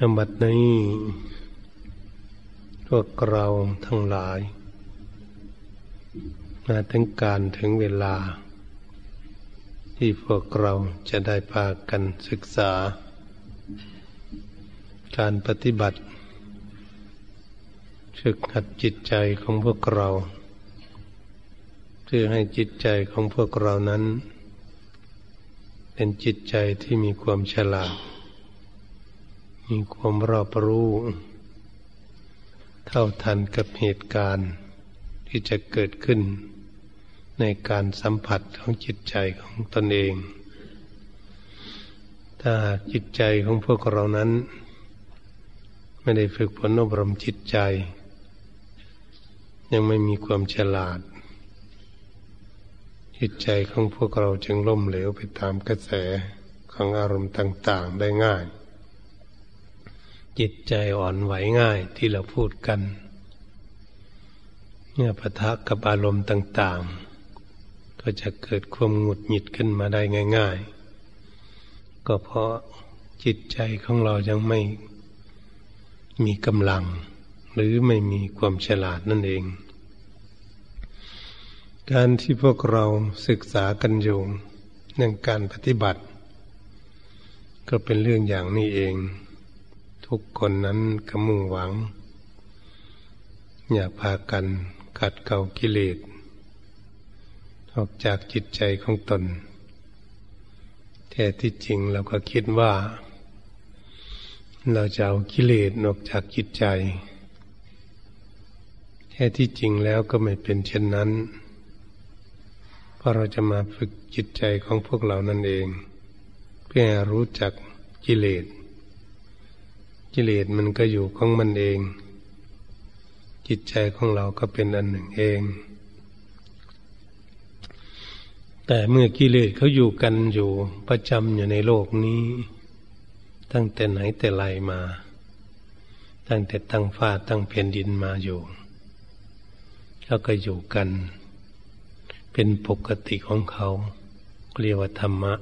อบัดนี้พวกเราทั้งหลาย มาถึงการถึงเวลา ที่พวกเราจะได้พากันศึกษา การปฏิบัติฝึกหัดจิตใจของพวกเรา เพื่อให้จิตใจของพวกเรานั้น เป็นจิตใจที่มีความฉลาด มีความรอบรู้ เท่าทันกับเหตุการณ์ที่จะเกิดขึ้น ในการสัมผัสของจิตใจของตนเอง ถ้าจิตใจของพวกเรานั้น ไม่ได้ฝึกฝนอบรมจิตใจ ยังไม่มีความฉลาด จิตใจของพวกเราจึงล่มเหลวไปตามกระแสของอารมณ์ต่าง ๆ ได้ง่าย จิตใจอ่อนไหวง่ายที่เราพูดกันเมื่อปะทะกับอารมณ์ต่าง ๆ ก็จะเกิดความหงุดหงิดขึ้นมาได้ง่าย ๆ ก็เพราะจิตใจของเรายังไม่มีกำลัง หรือไม่มีความฉลาดนั่นเอง การที่พวกเราศึกษากันอยู่เรื่องการปฏิบัติ ก็เป็นเรื่องอย่างนี้เอง ทุกคนนั้นก็มุ่งหวัง อย่าพากันขัดเกลากิเลสออกจากจิตใจของตนแต่ที่จริงเราก็คิดว่า เราจะเอากิเลสออกจากจิตใจ แท้ที่จริงแล้วก็ไม่เป็นเช่นนั้น เพราะเราจะมาฝึกจิตใจของพวกเรานั่นเอง เพื่อรู้จักกิเลส กิเลสมันก็อยู่ของมันเอง จิตใจของเราก็เป็นอันหนึ่งเอง แต่เมื่อกิเลสเขาอยู่กันอยู่ประจำอยู่ในโลกนี้ ตั้งแต่ไหนแต่ไรมา ตั้งแต่ตั้งฟ้าตั้งแผ่นดินมาอยู่แล้วก็อยู่กัน เป็นปกติของเขาเรียกว่าธรรมะ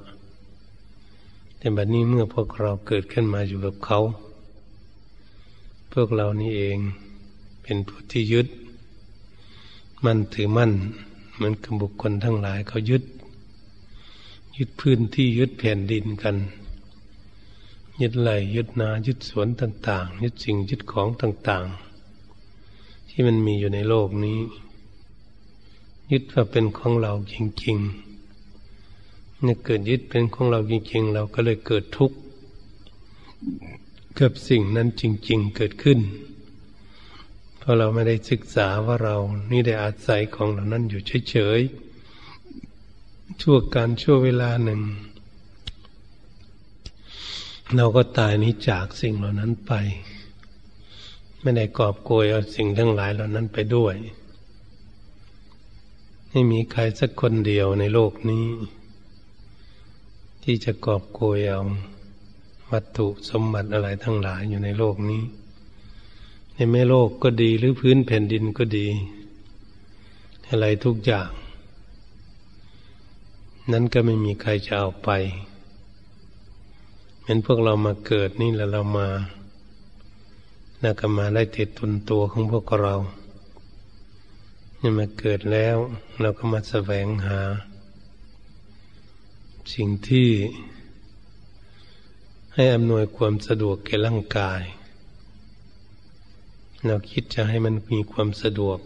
แต่บัดนี้เมื่อพวกเราเกิดขึ้นมาอยู่กับเขา พวกเรานี่เองเป็นผู้ที่ยึด มั่นถือมั่น เหมือนกับบุคคลทั้งหลายเขายึด ยึดพื้นที่ยึดแผ่นดินกัน ยึดไหลยึดนายึดสวนต่าง ๆ ยึดสิ่งยึดของต่าง ๆ ที่มันมีอยู่ในโลกนี้ ยึดว่าเป็นของเราจริงๆเนี่ยเกิดยึดเป็นของเราจริง ๆ เราก็เลยเกิดทุกข์ กับสิ่งนั้นจริง ๆเกิดขึ้น เพราะเราไม่ได้ศึกษาว่าเรานี่ได้อาศัยของเหล่านั้นอยู่เฉยๆชั่วการชั่วเวลาหนึ่ง เราก็ตายนี้จากสิ่งเหล่านั้นไป ไม่ได้กอบโกยเอาสิ่งทั้งหลายเหล่านั้นไปด้วยไม่มีใครสักคนเดียวในโลกนี้ ที่จะกอบโกยเอา วัตถุสมบัติอะไรทั้งหลายอยู่ในโลกนี้ ในแม่โลกก็ดีหรือพื้นแผ่นดินก็ดี อะไรทุกอย่าง นั้นก็ไม่มีใครจะเอาไปเหมือนพวกเรามาเกิดนี่แล้วเรามานักมาได้ติดตุนตัวของพวกเราเนี่ยมาเกิดแล้ว เราก็มาแสวงหา สิ่งที่ ให้อำนวยความสะดวกแก่ร่างกาย เราคิดจะให้มันมีความสะดวก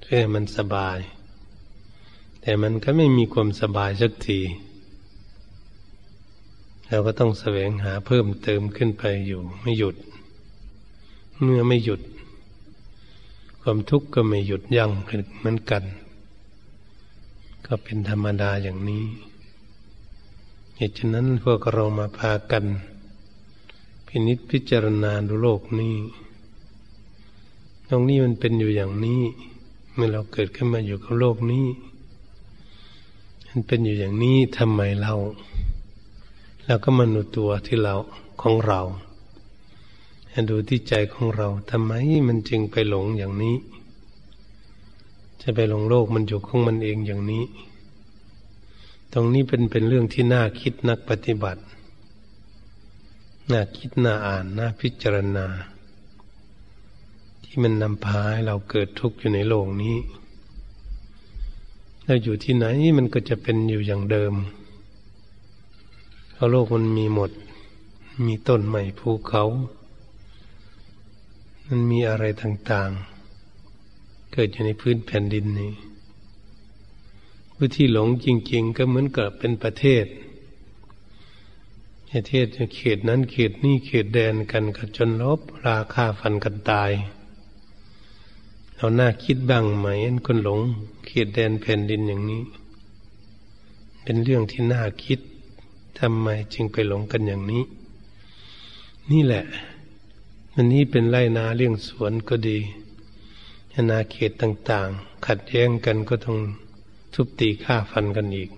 เพื่อมันสบาย แต่มันก็ไม่มีความสบายสักทีเราก็ต้องแสวงหาเพิ่มเติมขึ้นไปอยู่ ไม่หยุด เมื่อไม่หยุด ความทุกข์ก็ไม่หยุดยั้งเหมือนกัน ก็เป็นธรรมดาอย่างนี้เหตุฉะนั้นพวกเรามาพากัน พินิษพิจารณาดูโลกนี้ตรงนี้มันเป็นอยู่อย่างนี้ เมื่อเราเกิดขึ้นมาอยู่กับโลกนี้ มันเป็นอยู่อย่างนี้ทำไมเราเราก็มาดูตัวที่เราของเราดูที่ใจของเราทำไมมันจึงไปหลงอย่างนี้ จะไปหลงโลกมันอยู่ของมันเองอย่างนี้ ตรงนี้เป็นเป็นเรื่องที่น่าคิดนักปฏิบัติ น่าคิดน่าอ่านน่าพิจารณา ที่มันนำพาให้เราเกิดทุกข์อยู่ในโลกนี้เราอยู่ที่ไหนมันก็จะเป็นอยู่อย่างเดิมเพราะโลกมันมีหมด มีต้นไม้ภูเขา มันมีอะไรต่างๆ เกิดอยู่ในพื้นแผ่นดินนี้ผู้ที่หลงจริง ๆ ก็เหมือนกับเป็นประเทศ เทศเขตนั้นเขตนี้เขตแดนกันกันจนลบราคาฟันกันตาย เราหน้าคิดบ้างไหมคนหลง เขตแดนแผ่นดินอย่างนี้ เป็นเรื่องที่น่าคิดทำไมจึงไปหลงกันอย่างนี้ นี่แหละอันนี้เป็นไรนาเลี้ยงสวนก็ดีนาเขตต่าง ๆ ขัดแย้งกันก็ต้องทุบตีฆ่าฟันกันอีก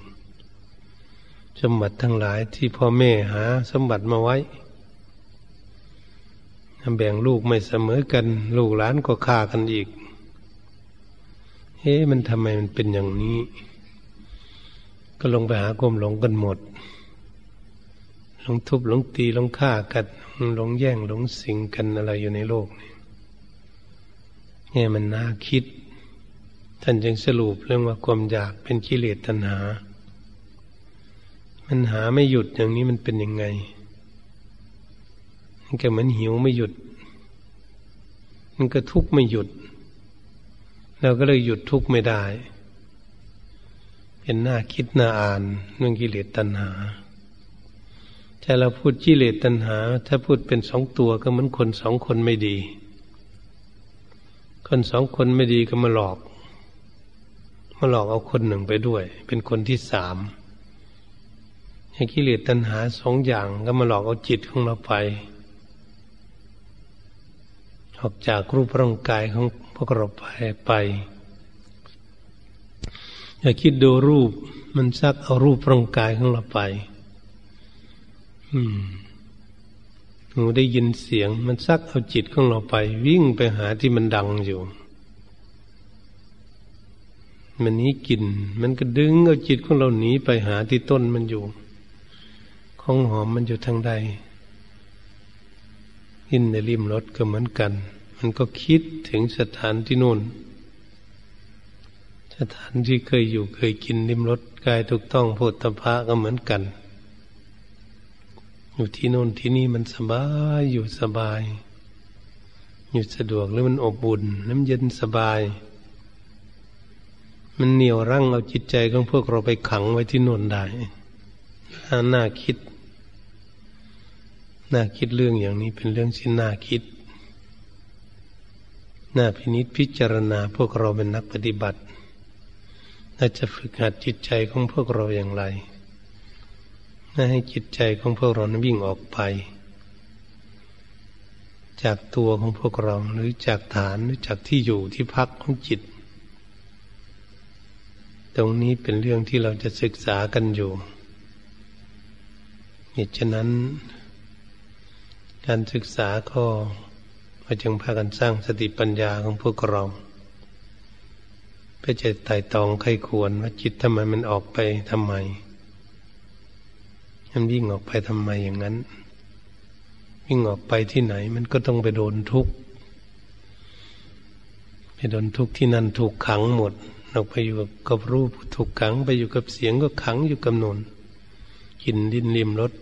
สมบัติทั้งหลายที่พ่อแม่หาสมบัติมาไว้แบ่งลูกไม่เสมอกัน ลูกหลานก็ฆ่ากันอีก เฮ้มันทำไมมันเป็นอย่างนี้ ก็ลงไปหากลมหลงกันหมด หลงทุบหลงตีหลงฆ่ากันหลงแย่งหลงสิงกันอะไรอยู่ในโลกนี่เนี่ยมันน่าคิด ท่านจึงสรุปเรื่องว่าความอยากเป็นกิเลสตัณหา มันหาไม่หยุดอย่างนี้มันเป็นยังไงมันก็เหมือนหิวไม่หยุด มันก็ทุกข์ไม่หยุด เราก็เลยหยุดทุกข์ไม่ได้ เป็นหน้าคิดหน้าอ่านเรื่องกิเลสตัณหาแต่เราพูดกิเลสตัณหา ถ้าพูดเป็นสองตัวก็เหมือนคนสองคนไม่ดี คนสองคนไม่ดีก็มาหลอก มาหลอกเอาคนหนึ่งไปด้วย เป็นคนที่สาม ให้กิเลสตัณหาสองอย่างก็มาหลอกเอาจิตของเราไป ออกจากรูปร่างกายของพวกเราไปไป อย่าคิดดูรูปมันซักเอารูปร่างกายของเราไปหูได้ยินเสียง มันซักเอาจิตของเราไป วิ่งไปหาที่มันดังอยู่มันนี้กินมันก็ดึงเอาจิตของเราหนีไปหาที่ต้นมันอยู่ ของหอมมันอยู่ทางใดยินในริมรถก็เหมือนกัน มันก็คิดถึงสถานที่นู่น สถานที่เคยอยู่เคยกินริมรถกายถูกต้องโพธพะก็เหมือนกัน อยู่ที่โน่นที่นี่มันสบายอยู่สบาย อยู่สะดวกแล้วมันอบอุ่นน้ำเย็นสบาย มันเหนียวรั้งเอาจิตใจของพวกเราไปขังไว้ที่โน่นได้น่าคิด น่าคิดเรื่องอย่างนี้เป็นเรื่องที่น่าคิด น่าพินิจพิจารณาพวกเราเป็นนักปฏิบัติน่าจะฝึกหัดจิตใจของพวกเราอย่างไรน่าให้จิตใจของพวกเรานั้นวิ่งออกไป จากตัวของพวกเราหรือจากฐานหรือจากที่อยู่ที่พักของจิต ตรงนี้เป็นเรื่องที่เราจะศึกษากันอยู่เหตุฉะนั้น การศึกษาก็จึงพากันสร้างสติปัญญาของพวกเราเพื่อจะไต่ตองไข้ควรว่าจิตทำไมมันออกไปทำไมมันวิ่งออกไปทำไมอย่างนั้น วิ่งออกไปที่ไหน มันก็ต้องไปโดนทุกข์ไปโดนทุกข์ที่นั่นถูกขังหมดออกไปอยู่กับรูปถูกขัง ไปอยู่กับเสียงก็ขังอยู่กับนนกินดินริมรถ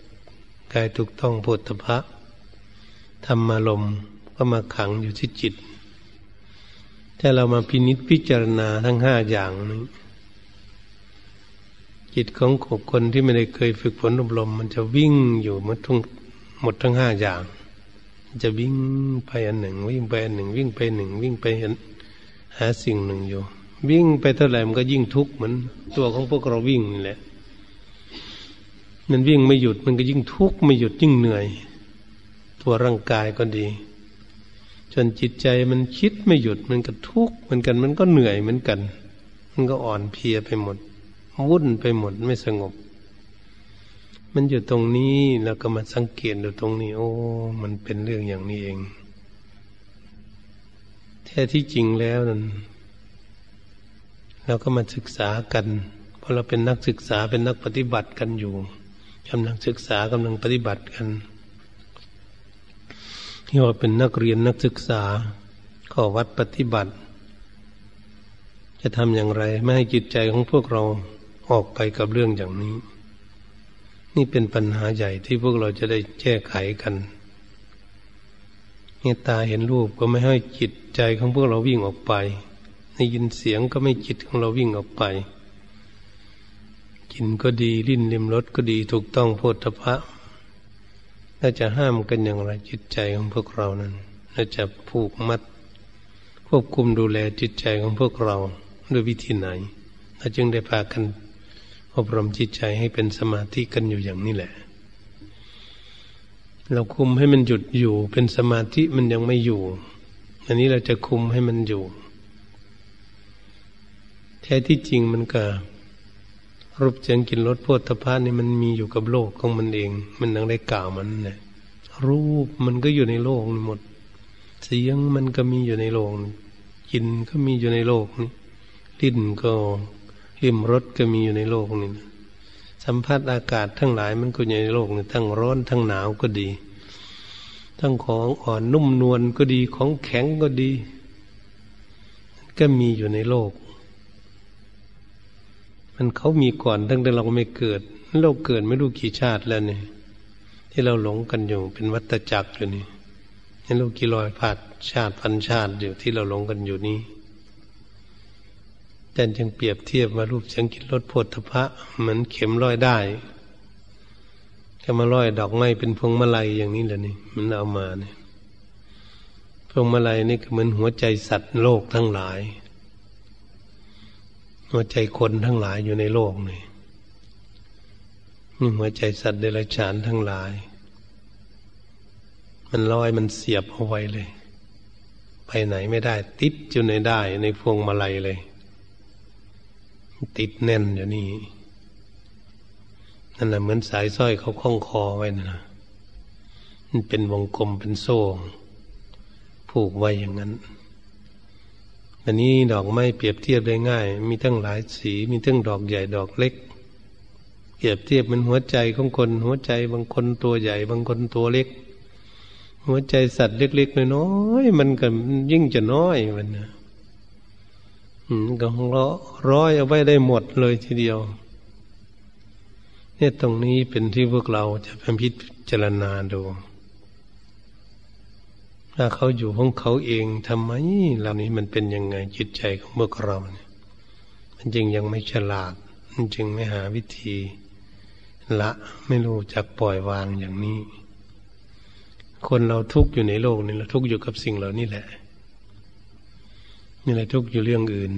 กายถูกต้องโพธพะ ธรรมารมก็มาขังอยู่ที่จิต ถ้าเรามาพินิจพิจารณาทั้งห้าอย่างนี้จิตของคนที่ไม่ได้เคยฝึกฝนอบรม มันจะวิ่งอยู่หมดทั้งหมดทั้งห้าอย่าง จะวิ่งไปอันหนึ่ง วิ่งไปอันหนึ่ง วิ่งไปหนึ่ง วิ่งไปเห็นหาสิ่งหนึ่งอยู่ วิ่งไปเท่าไหร่มันก็ยิ่งทุกข์เหมือนตัวของพวกเราวิ่งนี่แหละมันวิ่งไม่หยุดมันก็ยิ่งทุกข์ไม่หยุดยิ่งเหนื่อย ตัวร่างกายก็ดี จนจิตใจมันคิดไม่หยุดมันก็ทุกข์เหมือนกันมันก็เหนื่อยเหมือนกัน มันก็อ่อนเพลียไปหมดวุ่นไปหมดไม่สงบ มันอยู่ตรงนี้แล้วก็มาสังเกตดูตรงนี้ โอ้ มันเป็นเรื่องอย่างนี้เอง แท้ที่จริงแล้วนั้นเราก็มาศึกษากัน เพราะเราเป็นนักศึกษาเป็นนักปฏิบัติกันอยู่กำลังศึกษากำลังปฏิบัติกัน ที่ว่าเป็นนักเรียนนักศึกษาข้อวัดปฏิบัติ จะทำอย่างไร ไม่ให้จิตใจของพวกเราออกไปกับเรื่องอย่างนี้ นี่เป็นปัญหาใหญ่ที่พวกเราจะได้แก้ไขกันเมตตาเห็นรูปก็ไม่ให้จิตใจของพวกเราวิ่งออกไปได้ยินเสียงก็ไม่จิตของเราวิ่งออกไป กินก็ดีลิ้นลิมรสก็ดีถูกต้องโพธพะ เราจะห้ามกันอย่างไรจิตใจของพวกเรานั้นเราจะผูกมัด ควบคุมดูแลจิตใจของพวกเราด้วยวิธีไหนเราจึงได้พากันอบรมจิตใจให้เป็นสมาธิกันอยู่อย่างนี้แหละ เราคุมให้มันหยุดอยู่ เป็นสมาธิมันยังไม่อยู่ อันนี้เราจะคุมให้มันอยู่ แท้ที่จริงมันก็ รูปเสียงกินรสโพธพานี่มันมีอยู่กับโลกของมันเอง มันนังได้กล่าวมันเนี่ยรูปมันก็อยู่ในโลกหมด เสียงมันก็มีอยู่ในโลกกินก็มีอยู่ในโลกนี้ลิ้นก็ลิ่มรสก็มีอยู่ในโลกนี้สัมผัสอากาศทั้งหลายมันก็อยู่ในโลกนี้ทั้งร้อนทั้งหนาวก็ดี ทั้งของอ่อนนุ่มนวลก็ดีของแข็งก็ดี ก็มีอยู่ในโลก มันเขามีก่อนตั้งแต่เราไม่เกิดเราเกิดไม่รู้กี่ชาติแล้วเนี่ยที่เราหลงกันอยู่เป็นวัฏจักรอยู่นี่ให้ลูกกี่ร้อยพัดชาติพันชาติอยู่ที่เราหลงกันอยู่นี้แต่จึงเปรียบเทียบมารูปเสียงกินรสโพธพะเหมือนเข็มร้อยได้แค่มาร้อยดอกไม้เป็นพวงมาลัยอย่างนี้แหละนี่มันเอามาเนี่ยพวงมาลัยนี่ก็เหมือนหัวใจสัตว์โลกทั้งหลาย หัวใจคนทั้งหลายอยู่ในโลกนี่มีหัวใจสัตว์เดรัจฉานทั้งหลาย มันลอยมันเสียบเอาไว้เลย ไปไหนไม่ได้ ติดอยู่ในได้ในพวงมาลัยเลย ติดแน่นอยู่นี่นั่นแหละเหมือนสายสร้อยเขาคล้องคอไว้นะมันเป็นวงกลมเป็นโซ่ผูกไว้อย่างนั้น อันนี้ดอกไม้เปรียบเทียบได้ง่าย มีทั้งหลายสี มีทั้งดอกใหญ่ดอกเล็ก เปรียบเทียบมันหัวใจของคน หัวใจบางคนตัวใหญ่ บางคนตัวเล็ก หัวใจสัตว์เล็กๆน้อยๆมันก็ยิ่งจะน้อยมันนะก็ร้อยเอาไว้ได้หมดเลยทีเดียวเนี่ยตรงนี้เป็นที่พวกเราจะพิจารณาดู ถ้าเขาอยู่ของเขาเองทำไมเหล่านี้มันเป็นยังไงจิตใจของพวกเราเนี่ยมันจึงยังไม่ฉลาด มันจึงไม่หาวิธีละไม่รู้จักปล่อยวางอย่างนี้ คนเราทุกข์อยู่ในโลกนี่เราทุกข์อยู่กับสิ่งเหล่านี้แหละนี่แหละทุกข์อยู่เรื่องอื่น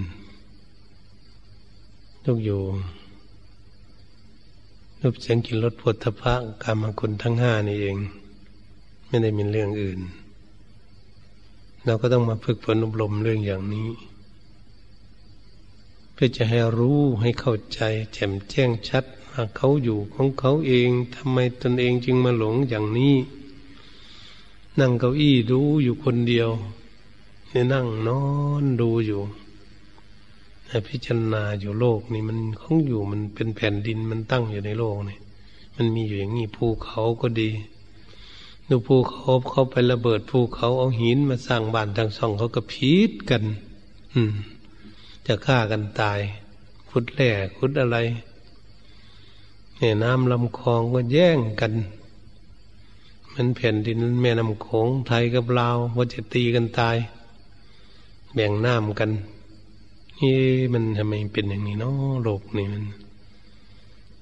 ทุกข์อยู่รูปเสียงกินรสผลทพะกรรมคุณทั้งห้านี่เอง ไม่ได้มีเรื่องอื่น เราก็ต้องมาฝึกฝนอบรมเรื่องอย่างนี้ เพื่อจะให้รู้ให้เข้าใจแจ่มแจ้งชัดว่าเขาอยู่ของเขาเองทำไมตนเองจึงมาหลงอย่างนี้ นั่งเก้าอี้ดูอยู่คนเดียวเนี่ยนั่งนอนดูอยู่พิจารณาอยู่โลกนี่มันของอยู่มันเป็นแผ่นดินมันตั้งอยู่ในโลกนี่มันมีอยู่อย่างนี้ภูเขาก็ดี ดูภูเขาเขาไประเบิดภูเขาเอาหินมาสร้างบ้านทางสองเขาก็พีดกัน อืม จะฆ่ากันตาย ขุดแหล่ขุดอะไรเนี่ยน้ำลำคลองก็แย่งกัน มันแผ่นดินแม่น้ำโขงไทยกับลาวว่าจะตีกันตาย แบ่งน้ำกันนี่มันทำไมเป็นอย่างนี้เนาะโลกนี่มัน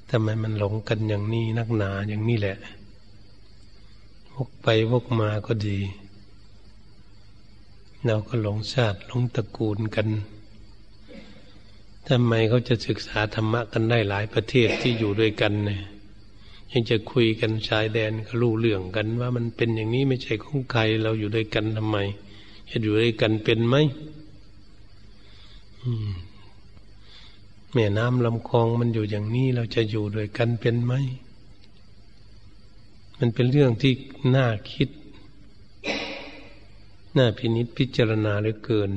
ทำไมมันหลงกันอย่างนี้นักหนาอย่างนี้แหละ วกไปวกมาก็ดี เราก็หลงชาติหลงตระกูลกันทำไมเขาจะศึกษาธรรมะกันได้หลายประเทศที่อยู่ด้วยกันเนี่ยยังจะคุยกันชายแดนก็รู้เรื่องกัน ว่ามันเป็นอย่างนี้ไม่ใช่ของใครเราอยู่ด้วยกันทำไม จะอยู่ด้วยกันเป็นไหมแม่น้ำลำคลองมันอยู่อย่างนี้เราจะอยู่ด้วยกันเป็นไหม มันเป็นเรื่องที่น่าคิด น่าพินิจพิจารณาเหลือเกิน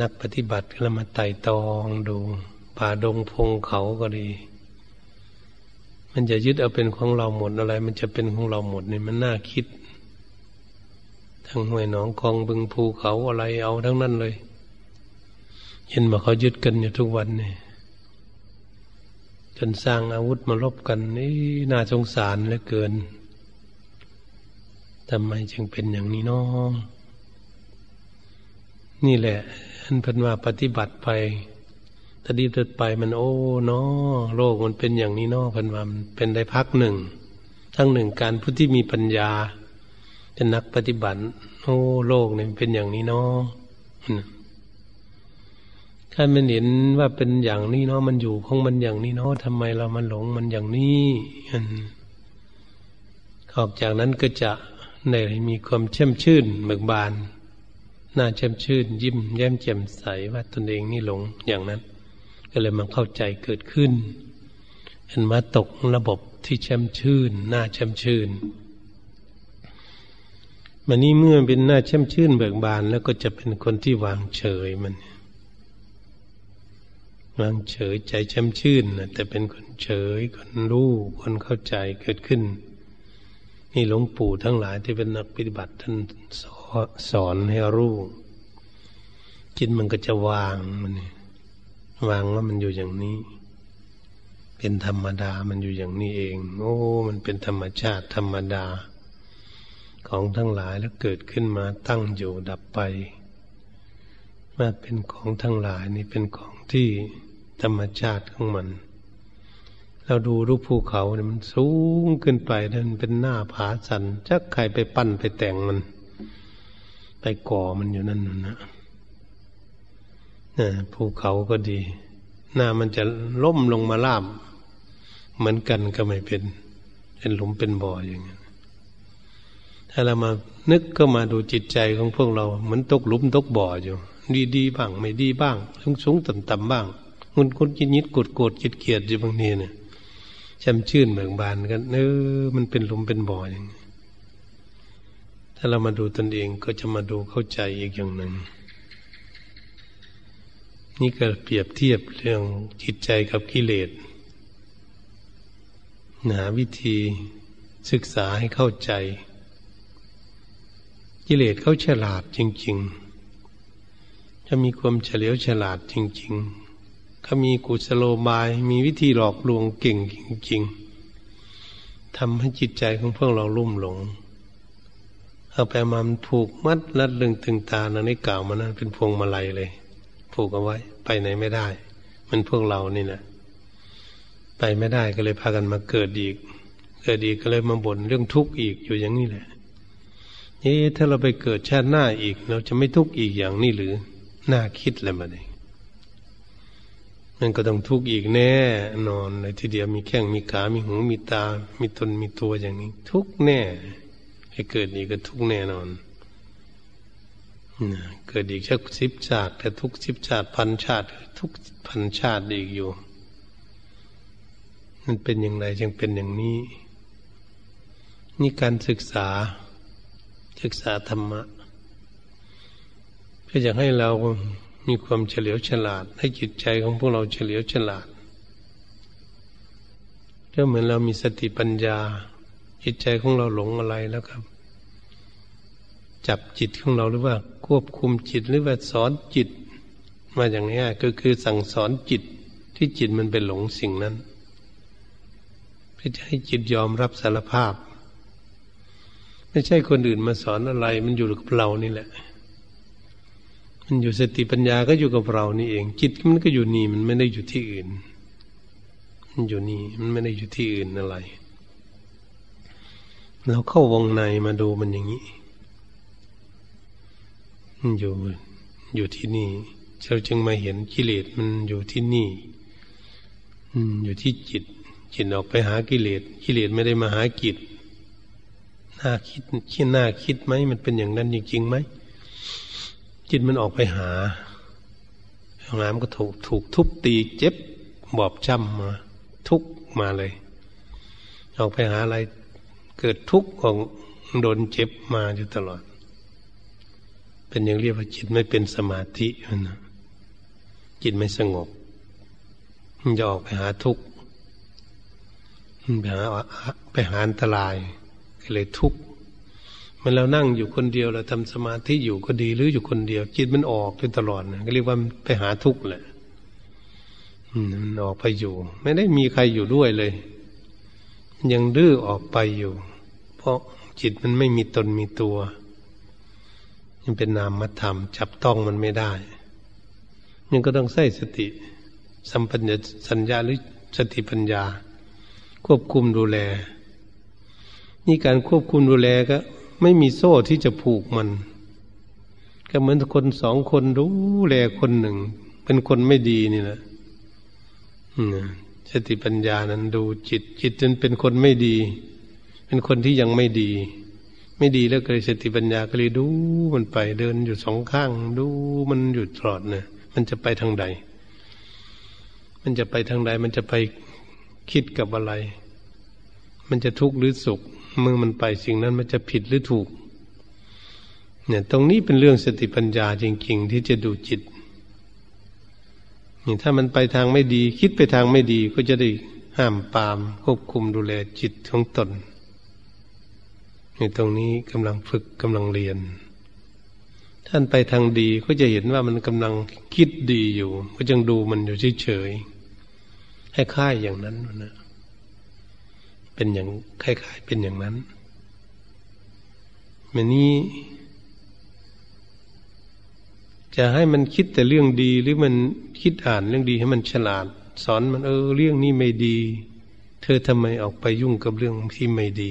นักปฏิบัติก็มาไต่ตองดู ป่าดงพงเขาก็ดี มันจะยึดเอาเป็นของเราหมดอะไร มันจะเป็นของเราหมดนี่มันน่าคิด ทั้งห้วยหนองคลองบึงภูเขาอะไรเอาทั้งนั้นเลย เห็นว่าเขายึดกันอยู่ทุกวันเนี่ย จนสร้างอาวุธมาลบกันนี่น่าสงสารเหลือเกินทำไมจึงเป็นอย่างนี้น้องนี่แหละอันเพิ่นว่าปฏิบัติไปถ้าดีตดไปมันโอ้เนาะโลกมันเป็นอย่างนี้เนาะเพิ่นว่ามันเป็นได้พักหนึ่ง ทั้งหนึ่งการผู้ที่มีปัญญาเป็นนักปฏิบัติ โอ้โลกนี่ยเป็นอย่างนี้เนาะ ถ้ามันเห็นว่าเป็นอย่างนี้เนาะมันอยู่ของมันอย่างนี้เนาะทำไมเรามันหลงมันอย่างนี้ออกจากนั้นก็จะในมีความเช่มชื่นเบิกบานน่าเช่มชื่น ยิ้มแย้มแจ่มใสว่าตนเองนี่หลงอย่างนั้น ก็เลยมาเข้าใจเกิดขึ้นเห็นมาตกระบบที่แช่มชื่นน่าแช่มชื่นมันนี้เมื่อเป็นหน้าแช่มชื่นเบิกบานแล้วก็จะเป็นคนที่วางเฉยมัน วางเฉยใจช่มชื่นนะแต่เป็นคนเฉยคนรู้คนเข้าใจเกิดขึ้น นี่หลวงปู่ทั้งหลายที่เป็นนักปฏิบัติท่านสอนให้รู้จิตมันก็จะวางมันวางว่ามันอยู่อย่างนี้ เป็นธรรมดามันอยู่อย่างนี้เอง โอ้ มันเป็นธรรมชาติธรรมดา ของทั้งหลายแล้วเกิดขึ้นมาตั้งอยู่ดับไปมาเป็นของทั้งหลายนี่เป็นของที่ ธรรมชาติของมัน เราดูรูปภูเขาเนี่ยมันสูงขึ้นไปนั่นเป็นหน้าผาสันจักใครไปปั้นไปแต่งมัน ไปก่อมันอยู่นั่นนะนะภูเขาก็ดี หน้ามันจะล่มลงมาล่าบเหมือนกันก็ไม่เป็น เป็นหลุมเป็นบ่ออย่างนี้ถ้าเรามานึกก็มาดูจิตใจของพวกเรา เหมือนตกหลุมตกบ่ออยู่ ดีดีบ้าง ไม่ดีบ้าง สูงสูงต่ำต่ำบ้าง งุนคุณยิดยิดกดกดจิตเกียดอยู่บางทีเนี่ยช่ำชื่นเบิกบานกันเออมันเป็นลมเป็นบ่ออย่างนี้ถ้าเรามาดูตนเองก็จะมาดูเข้าใจอีกอย่างหนึ่ง นี่ก็เปรียบเทียบเรื่องจิตใจกับกิเลสหาวิธีศึกษาให้เข้าใจ กิเลสเขาฉลาดจริง ๆ จะมีความเฉลียวฉลาดจริง ๆ เขามีกุศโลบาย มีวิธีหลอกลวงเก่งจริงๆทำให้จิตใจของพวกเราลุ่มหลง เอาไปมันผูกมัดรัดเรื่องตึงตานะนี่กล่าวมานั้นเป็นพวงมาลัยเลย ผูกเอาไว้ ไปไหนไม่ได้ มันพวกเรานี่นะไปไม่ได้ก็เลยพากันมาเกิดอีก เกิดอีกก็เลยมาบ่นเรื่องทุกข์อีกอยู่อย่างนี้แหละเอ๊ถ้าเราไปเกิดชาติหน้าอีก เราจะไม่ทุกข์อีกอย่างนี้หรือ น่าคิดเลยมาเลย มันก็ต้องทุกข์อีกแน่ นอนเลยทีเดียวมีแข้งมีขามีหูมีตา มีตนมีตัวอย่างนี้ ทุกแน่ ให้เกิดอีกก็ทุกแน่นอนเกิดอีกแค่สิบชาติแต่ทุกสิบชาติพันชาติ ทุกพันชาติอีกอยู่ มันเป็นอย่างไรจึงเป็นอย่างนี้ นี่การศึกษา ศึกษาธรรมะเพื่อจะให้เรา มีความเฉลียวฉลาด ให้จิตใจของพวกเราเฉลียวฉลาดก็เหมือนเรามีสติปัญญา จิตใจของเราหลงอะไรแล้วครับ จับจิตของเราหรือว่า ควบคุมจิตหรือว่าสอนจิต มาอย่างนี้ก็คือสั่งสอนจิตที่จิตมันเป็นหลงสิ่งนั้นเพื่อให้จิตยอมรับสารภาพ ไม่ใช่คนอื่นมาสอนอะไร มันอยู่กับเรานี่แหละ มันอยู่สติปัญญาก็อยู่กับเรานี่เอง จิตมันก็อยู่นี่มันไม่ได้อยู่ที่อื่น มันอยู่นี่มันไม่ได้อยู่ที่อื่นอะไรเราเข้าวงในมาดูมันอย่างนี้มันอยู่อยู่ที่นี่เราจึงมาเห็นกิเลสมันอยู่ที่นี่อยู่ที่จิต จิตออกไปหากิเลสกิเลสไม่ได้มาหาจิตน่าคิดคิดน่าคิดไหมมันเป็นอย่างนั้นจริงๆไหม จิตมันออกไปหาห้องน้ำก็ถูกถูกทุบตีเจ็บบอบช้ำมา ทุกมาเลย ออกไปหาอะไรเกิดทุกข์ของโดนเจ็บมาอยู่ตลอด เป็นอย่างเรียกว่าจิตไม่เป็นสมาธินะจิตไม่สงบมันจะออกไปหาทุกข์ไปหาไปหาอันตรายก็เลยทุกข์ มันเรานั่งอยู่คนเดียวเราทำสมาธิอยู่ก็ดีหรืออยู่คนเดียวจิตมันออกอยู่ตลอดนะก็เรียกว่าไปหาทุกข์แหละมันออกไปอยู่ ไม่ได้มีใครอยู่ด้วยเลย ยังดื้อออกไปอยู่ เพราะจิตมันไม่มีตนมีตัวมันเป็นนามธรรม จับต้องมันไม่ได้ยังก็ต้องใส่สติ สัมปัญญสัญญาหรือสติปัญญา ควบคุมดูแล นี่การควบคุมดูแลก็ ไม่มีโซ่ที่จะผูกมัน ก็เหมือนคนสองคนดูแลคนหนึ่ง เป็นคนไม่ดีนี่แหละสติปัญญานั้นดูจิต จิตจนเป็นคนไม่ดี เป็นคนที่ยังไม่ดี ไม่ดีแล้วก็เลยสติปัญญาก็เลยดูมันไปเดินอยู่สองข้าง ดูมันอยู่ตลอดเนี่ยมันจะไปทางใด มันจะไปทางใด มันจะไปคิดกับอะไร มันจะทุกข์หรือสุข มื่อมันไปสิ่งนั้นมันจะผิดหรือถูก เนี่ย ตรงนี้เป็นเรื่องสติปัญญาจริง ๆ ที่จะดูจิตนี่ถ้ามันไปทางไม่ดี คิดไปทางไม่ดีก็จะได้ห้ามปาม ควบคุมดูแลจิตของตนนี่ตรงนี้กำลังฝึกกำลังเรียน ท่านไปทางดีก็จะเห็นว่ามันกำลังคิดดีอยู่ ก็จึงดูมันอยู่เฉยๆให้ค่ายอย่างนั้นนะ เป็นอย่างคล้ายๆเป็นอย่างนั้นมันนี้ จะให้มันคิดแต่เรื่องดีหรือมันคิดอ่านเรื่องดีให้มันฉลาด สอนมันเออเรื่องนี้ไม่ดี เธอทำไมออกไปยุ่งกับเรื่องที่ไม่ดี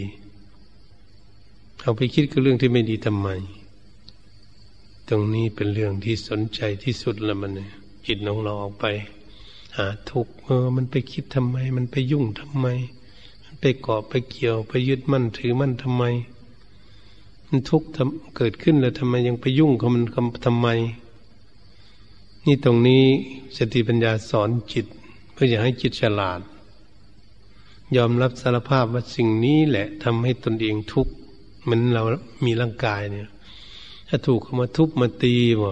เอาไปคิดกับเรื่องที่ไม่ดีทำไม ตรงนี้เป็นเรื่องที่สนใจที่สุดแล้วมันจิตของเราออกไป หาทุกเออ มันไปคิดทำไม มันไปยุ่งทำไม ไปเกาะไปเกี่ยวไปยึดมั่นถือมั่นทำไม มันทุกข์เกิดขึ้นแล้วทำไมยังไปยุ่งกับมันทำไม นี่ตรงนี้สติปัญญาสอนจิต เพื่อจะให้จิตฉลาด ยอมรับสารภาพว่าสิ่งนี้แหละทำให้ตนเองทุกข์เหมือนเรามีร่างกายเนี่ย ถ้าถูกเขามาทุบมาตีบ่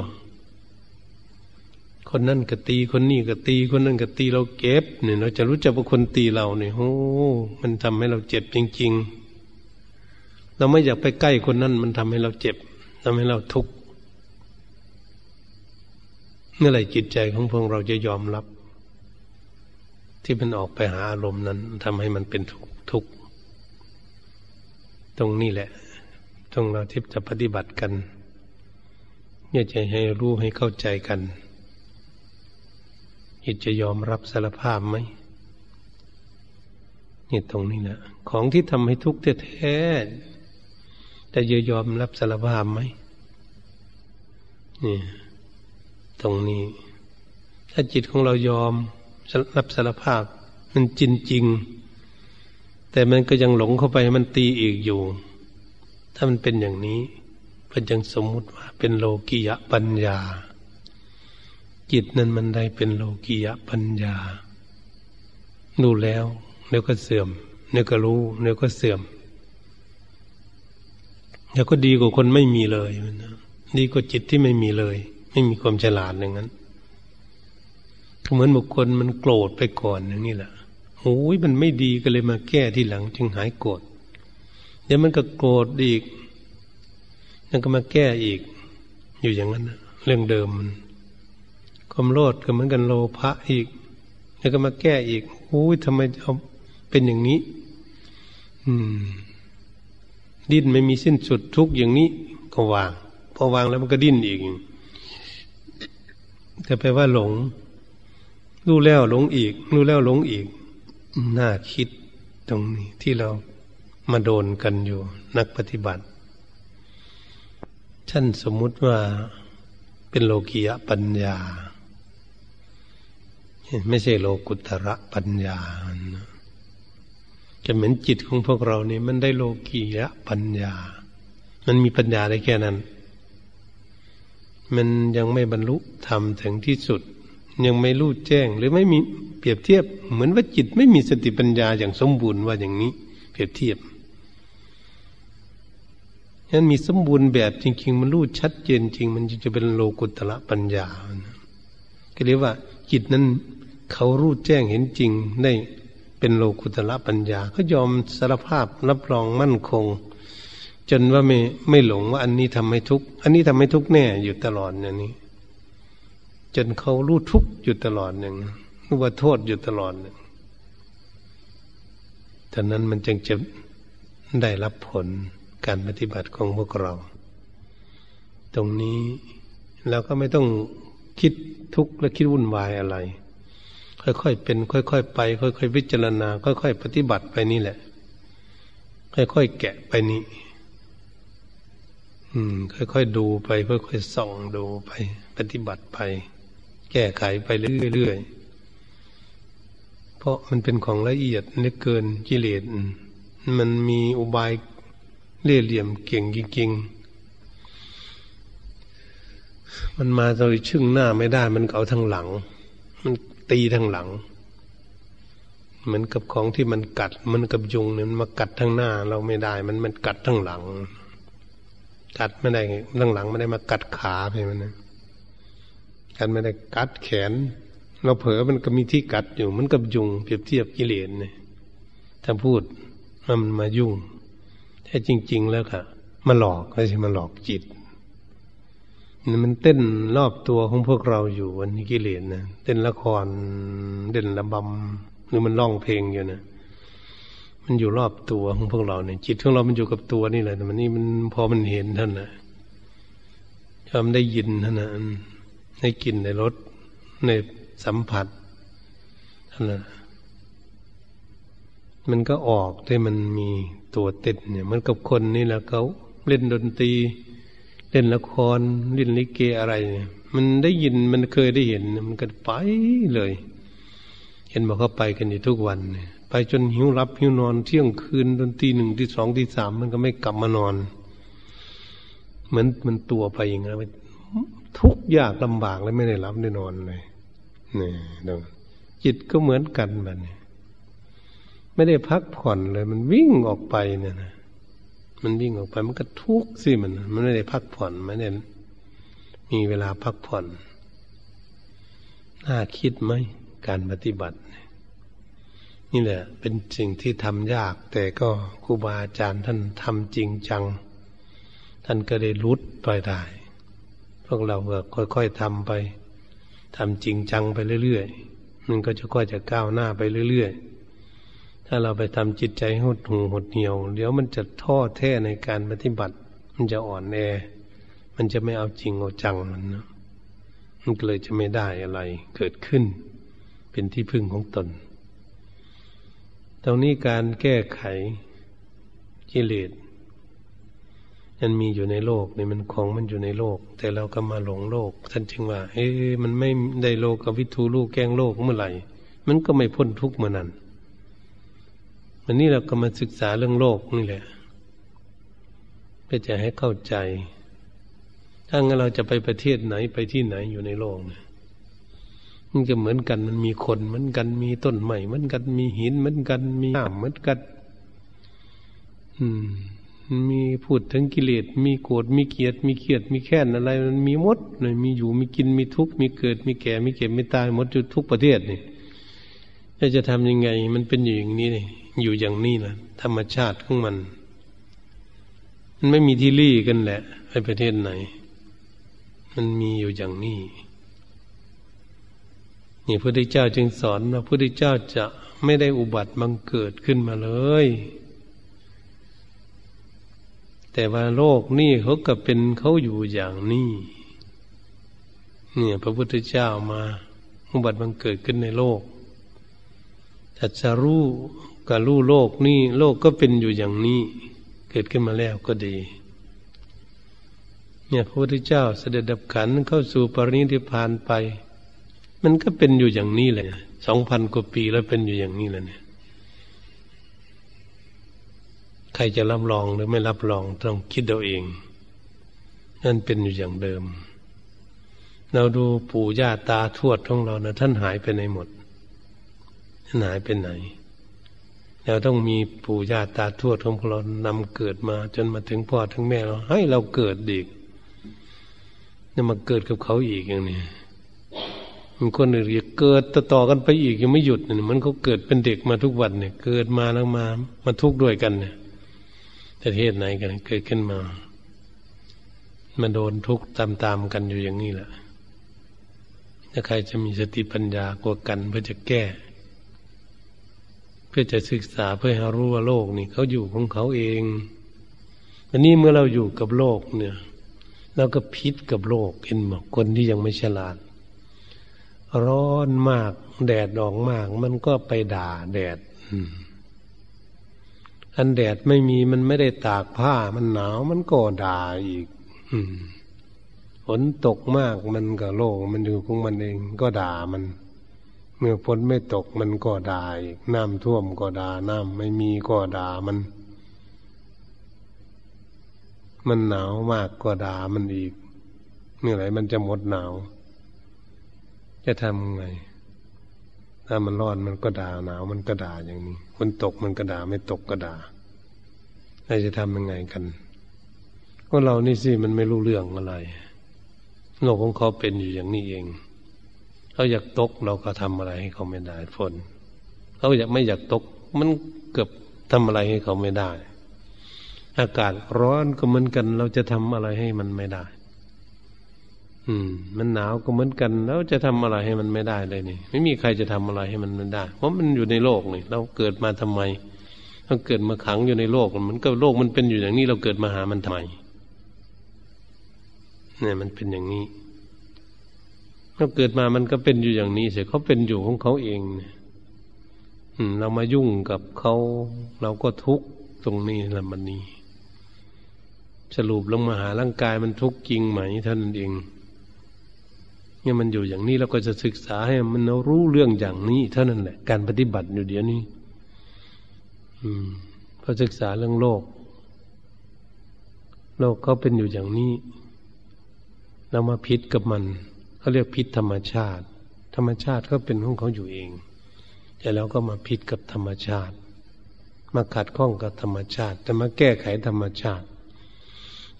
คนนั่นก็ตีคนนี้ก็ตี คนนั่นก็ตีเราเก็บเนี่ย เราจะรู้จักว่าคนตีเราเนี่ยโอ้มันทำให้เราเจ็บจริง ๆ เราไม่อยากไปใกล้คนนั้นมันทำให้เราเจ็บทำให้เราทุกข์เมื่อไรจิตใจของพวกเราจะยอมรับ ที่มันออกไปหาอารมณ์นั้นทำให้มันเป็นทุกข์ตรงนี้แหละ ตรงเราที่จะปฏิบัติกันเนี่ยจะให้รู้ให้เข้าใจกัน จิตจะยอมรับสารภาพไหมนี่ตรงนี้นะของที่ทำให้ทุกข์แท้ๆแต่จะยอมรับสารภาพไหมนี่ตรงนี้ ถ้าจิตของเรายอมรับสารภาพ มันจริงจริงแต่มันก็ยังหลงเข้าไปมันตีอีกอยู่ ถ้ามันเป็นอย่างนี้ก็ยังสมมุติว่าเป็นโลกิยะปัญญา จิตนั้นมันได้เป็นโลกิยะปัญญา ดูแล้วเดี๋ยวก็เสื่อมเดี๋ยวก็รู้เดี๋ยวก็เสื่อมเดี๋ยวก็ดีกว่าคนไม่มีเลยดีกว่าจิตที่ไม่มีเลย ไม่มีความฉลาดอย่างนั้นเหมือนบุคคลมันโกรธไปก่อนอย่างนี้แหละโอ้ยมันไม่ดีก็เลยมาแก้ที่หลังจึงหายโกรธเดี๋ยวมันก็โกรธอีกแล้วก็มาแก้อีก อยู่อย่างนั้นเรื่องเดิมมัน ความโลดก็เหมือนกันโลภะอีก แล้วก็มาแก้อีกโอ้ยทำไมเอาเป็นอย่างนี้ อืม ดิ้นไม่มีสิ้นสุดทุกอย่างนี้ ก็วาง พอวางแล้วมันก็ดิ้นอีกแต่แปลว่าหลง รู้แล้วหลงอีก รู้แล้วหลงอีก น่าคิดตรงนี้ที่เรามาโดนกันอยู่ นักปฏิบัติท่านสมมุติว่าเป็นโลกียปัญญา ไม่ใช่โลกุตระปัญญาจะเหมือนจิตของพวกเรานี่มันได้โลกียะปัญญา มันมีปัญญาได้แค่นั้น มันยังไม่บรรลุธรรมถึงที่สุด ยังไม่รู้แจ้งหรือไม่มีเปรียบเทียบ เหมือนว่าจิตไม่มีสติปัญญาอย่างสมบูรณ์ว่าอย่างนี้ เปรียบเทียบนั้นมีสมบูรณ์แบบจริง ๆ มันรู้ชัดเจนจริง มันจะเป็นโลกุตละปัญญาก็เรียกว่าจิตนั้น เขารู้แจ้งเห็นจริงได้เป็นโลกุตละปัญญา ก็ยอมสารภาพรับรองมั่นคง จนว่าไม่ไม่หลงว่าอันนี้ทำให้ทุกข์อันนี้ทำให้ทุกข์แน่อยู่ตลอดอย่างนี้ จนเขารู้ทุกข์อยู่ตลอดหนึ่งรู้ว่าโทษอยู่ตลอดหนึ่งท่านั้นมันจึงจะได้รับผลการปฏิบัติของพวกเรา ตรงนี้เราก็ไม่ต้องคิดทุกข์และคิดวุ่นวายอะไร ค่อยๆเป็น ค่อยๆไป ค่อยๆวิจารณา ค่อยๆปฏิบัติไปนี่แหละ ค่อยๆแกะไปนี่อืม ค่อยๆดูไป ค่อยๆส่องดูไป ปฏิบัติไป แก้ไขไปเรื่อยๆเพราะมันเป็นของละเอียดเนือเกินกิเลสมันมีอุบายเล่เหลี่ยมเก่งจริงๆมันมาโดยชึ่งหน้าไม่ได้ มันเอาทางหลัง มัน ตีทางหลัง เหมือนกับของที่มันกัด มันกับยุงเนี่ยมันมากัดทางหน้า เราไม่ได้ มันมันกัดทางหลัง กัดไม่ได้ทางหลังไม่ได้มากัดขาไปมันนะกัดไม่ได้กัดแขน เราเผลอมันก็มีที่กัดอยู่ มันกับยุงเปรียบเทียบกิเลสเนี่ยถ้าพูดมันมายุ่งแต่จริง ๆ แล้วค่ะมาหลอกไม่ใช่มาหลอกจิต มันเต้นรอบตัวของพวกเราอยู่วันนี้กิเลสนะเต้นละครเด่นระบำหรือมันร้องเพลงอยู่นะมันอยู่รอบตัวของพวกเราเนี่ย จิตของเรา มันอยู่กับตัวนี่แหละแต่มันนี่มันพอมันเห็นท่านนะยอมได้ยินท่านนะได้กลิ่นในรสในสัมผัสท่านนะมันก็ออกที่มันมีตัวต้นเนี่ย มันกับคนนี่แหละเขาเล่นดนตรี เล่นละครเล่นลิเกอะไรเนี่ยมันได้ยินมันเคยได้เห็นมันก็ไปเลย เห็นบอกเขาไปกันอยู่ทุกวันเนี่ยไปจนหิวรับหิวนอนเที่ยงคืนดนตีหนึ่งที่สองที่สามมันก็ไม่กลับมานอน เหมือนมันตัวไปอย่างนั้นทุกยากลำบากแล้วไม่ได้รับได้นอนเลยนี่ดูจิตก็เหมือนกันแบบนี้ไม่ได้พักผ่อนเลย มันวิ่งออกไปเนี่ยนะ มันวิ่งออกไปมันก็ทุกข์สิมัน มันไม่ได้พักผ่อนไม่ได้มีเวลาพักผ่อนน่าคิดไหมการปฏิบัติ นี่แหละ เป็นสิ่งที่ทำยาก แต่ก็ครูบาอาจารย์ท่านทำจริงจัง ท่านก็ได้รุดไปได้พวกเราก็ค่อยๆทำไปทำจริงจังไปเรื่อยๆมันก็จะค่อยจะก้าวหน้าไปเรื่อยๆ ถ้าเราไปทำจิตใจหดหูหดเหี่ยว เดี๋ยวมันจะท้อแท้ในการปฏิบัติ มันจะอ่อนแอ มันจะไม่เอาจริงเอาจังมันนะมันก็เลยจะไม่ได้อะไรเกิดขึ้น เป็นที่พึ่งของตน ตรงนี้การแก้ไขกิเลสมันมีอยู่ในโลกนี่มันของมันอยู่ในโลก แต่เราก็มาหลงโลก ท่านจึงว่า เอ๊ะมันไม่ได้โลกกับวิทูลูกแกงโลกเมื่อไหร่ มันก็ไม่พ้นทุกข์เมื่อนั้น วันนี้เราก็มาศึกษาเรื่องโลกนี่แหละเพื่อจะให้เข้าใจ ถ้างั้นเราจะไปประเทศไหนไปที่ไหนอยู่ในโลกเนี่ยมันจะเหมือนกันมันมีคนเหมือนกันมีต้นไม้เหมือนกันมีหินเหมือนกันมีน้ำเหมือนกัน อืม มีพูดถึงกิเลสมีโกรธมีเกลียด มีเกียด มีแค้นอะไร มันมีหมดเลยมีอยู่มีกินมีทุกข์มีเกิด มีแก่ มีเก็บมีตายหมดจุดทุกประเทศนี่จะจะทำยังไง มันเป็นอยู่อย่างนี้นี่ อยู่อย่างนี้นะธรรมชาติของมัน มันไม่มีที่รี่กันแหละในประเทศไหน มันมีอยู่อย่างนี้นี่พระพุทธเจ้าจึงสอนว่าพระพุทธเจ้าจะไม่ได้อุบัติบังเกิดขึ้นมาเลย แต่ว่าโลกนี่เขาก็เป็นเขาอยู่อย่างนี้ เนี่ยพระพุทธเจ้ามา อุบัติบังเกิดขึ้นในโลกแต่จะรู้ กับรู้โลกนี่โลกก็เป็นอยู่อย่างนี้ เกิดขึ้นมาแล้วก็ดี เนี่ยพระพุทธเจ้าเสด็จดับขันเข้าสู่ปรินิพพานไป มันก็เป็นอยู่อย่างนี้เลยสองพันกว่าปีแล้วเป็นอยู่อย่างนี้แล้วเนี่ย ใครจะรับรองหรือไม่รับรองต้องคิดเอาเองนั่นเป็นอยู่อย่างเดิม เราดูปู่ย่าตาทวดของเรานะท่านหายไปในหมดท่านหายไปไหน เราต้องมีปู่ย่าตาทวดของเรานำเกิดมา จนมาถึงพ่อถึงแม่เราให้เราเกิดดีกนี่มาเกิดกับเขาอีกอย่างนี้มันคนอื่นเกิดต่อๆกันไปอีกยังไม่หยุดเนี่ยมันเขาเกิดเป็นเด็กมาทุกวันเนี่ย เกิดมาแล้วมา มาทุกข์ด้วยกันเนี่ยประเทศไหนกันเกิดขึ้นมา มาโดนทุกข์ตามๆกันอยู่อย่างนี้แหละถ้าใครจะมีสติปัญญากลัวกันเพื่อจะแก้ พื่อจะศึกษาเพื่อให้รู้ว่าโลกนี่เขาอยู่ของเขาเองอันนี้เมื่อเราอยู่กับโลกเนี่ยเราก็พิษกับโลกเห็นบอกคนที่ยังไม่ฉลาด ร้อนมาก แดดออกมาก มันก็ไปด่าแดดอันแดดไม่มีมันไม่ได้ตากผ้า มันหนาวมันก็ด่าอีกฝนตกมากมันก็โลกมันอยู่ของมันเอง ก็ด่ามัน มื่อฝนไม่ตกมันก็ด่าอีกน้ำท่วมก็ด่าน้ำไม่มีก็ด่ามัน มันหนาวมากกว่าด่ามันอีกเมื่อไหร่มันจะหมดหนาว จะทำไง ถ้ามันร้อนมันก็ด่าหนาวมันก็ด่าอย่างนี้มันตกมันก็ด่าไม่ตกก็ด่าเราจะทำยังไงกันพวกเรานี่สิมันไม่รู้เรื่องอะไรโลกของเขาเป็นอยู่อย่างนี้เอง เขาอยากตกเราก็ทำอะไรให้เขาไม่ได้ฝนเขาอยากไม่อยากตก มันเกือบทำอะไรให้เขาไม่ได้ อากาศร้อนก็เหมือนกัน เราจะทำอะไรให้มันไม่ได้ อืม มันหนาวก็เหมือนกันเราจะทำอะไรให้มันไม่ได้เลยนี่ ไม่มีใครจะทำอะไรให้มันไม่ได้ เพราะมันอยู่ในโลกนี่เราเกิดมาทำไมเราเกิดมาขังอยู่ในโลกมันก็โลกมันเป็นอยู่อย่างนี้เราเกิดมาหามันทำไมเนี่ยมันเป็นอย่างนี้ เราเกิดมามันก็เป็นอยู่อย่างนี้เสียเขาเป็นอยู่ของเขาเองเรามายุ่งกับเขาเราก็ทุกข์ตรงนี้ละมันนี้ สรุปลงมาหาร่างกายมันทุกข์จริงไหมท่านเองเนี่ยมันอยู่อย่างนี้เราก็จะศึกษาให้มันรู้เรื่องอย่างนี้เท่านั้นแหละ การปฏิบัติอยู่เดี๋ยวนี้ อืมพอศึกษาเรื่องโลก โลกเขาเป็นอยู่อย่างนี้ เรามาพิษกับมัน เขาเรียกพิษธรรมชาติ ธรรมชาติก็เป็นของเขาอยู่เองแต่เราก็มาพิษกับธรรมชาติ มาขัดข้องกับธรรมชาติแต่มาแก้ไขธรรมชาติ